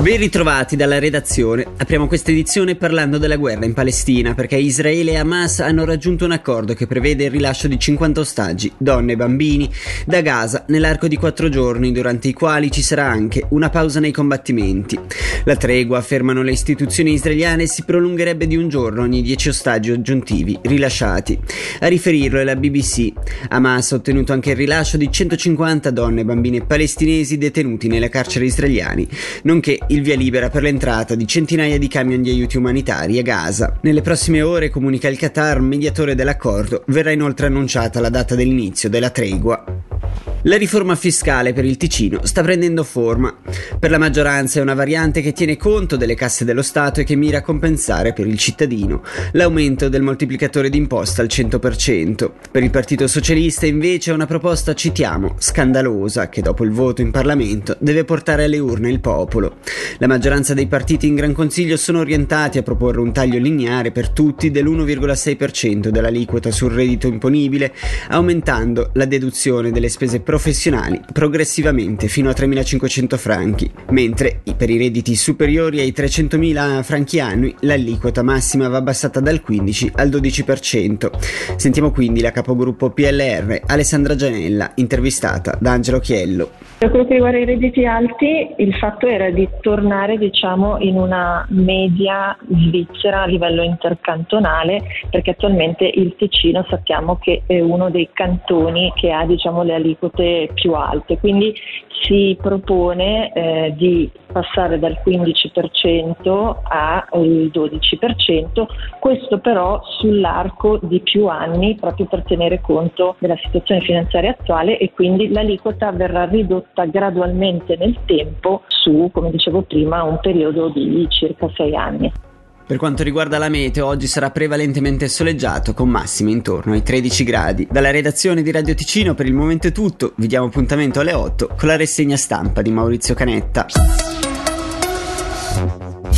Ben ritrovati dalla redazione. Apriamo questa edizione parlando della guerra in Palestina perché Israele e Hamas hanno raggiunto un accordo che prevede il rilascio di 50 ostaggi, donne e bambini, da Gaza nell'arco di quattro giorni durante i quali ci sarà anche una pausa nei combattimenti. La tregua, affermano le istituzioni israeliane, si prolungherebbe di un giorno ogni 10 ostaggi aggiuntivi rilasciati. A riferirlo è la BBC. Hamas ha ottenuto anche il rilascio di 150 donne e bambine palestinesi detenuti nelle carceri israeliane, nonché il via libera per l'entrata di centinaia di camion di aiuti umanitari a Gaza. Nelle prossime ore, comunica il Qatar, mediatore dell'accordo, verrà inoltre annunciata la data dell'inizio della tregua. La riforma fiscale per il Ticino sta prendendo forma. Per la maggioranza è una variante che tiene conto delle casse dello Stato e che mira a compensare per il cittadino l'aumento del moltiplicatore d'imposta al 100%. Per il Partito Socialista invece è una proposta, citiamo, scandalosa che dopo il voto in Parlamento deve portare alle urne il popolo. La maggioranza dei partiti in Gran Consiglio sono orientati a proporre un taglio lineare per tutti dell'1,6% dell'aliquota sul reddito imponibile, aumentando la deduzione delle spese professionali progressivamente fino a 3.500 franchi, mentre per i redditi superiori ai 300.000 franchi annui l'aliquota massima va abbassata dal 15 al 12%. Sentiamo quindi la capogruppo PLR Alessandra Gianella, intervistata da Angelo Chiello. Per quello che riguarda i redditi alti, il fatto era di tornare diciamo, in una media svizzera a livello intercantonale, perché attualmente il Ticino sappiamo che è uno dei cantoni che ha diciamo, le aliquote più alte, quindi si propone eh, di passare dal 15% al 12%, questo però sull'arco di più anni proprio per tenere conto della situazione finanziaria attuale e quindi l'aliquota verrà ridotta gradualmente nel tempo su, come dicevo prima, un periodo di circa 6 anni. Per quanto riguarda la meteo, oggi sarà prevalentemente soleggiato con massime intorno ai 13 gradi. Dalla redazione di Radio Ticino per il momento è tutto, vi diamo appuntamento alle 8 con la rassegna stampa di Maurizio Canetta. Thank you.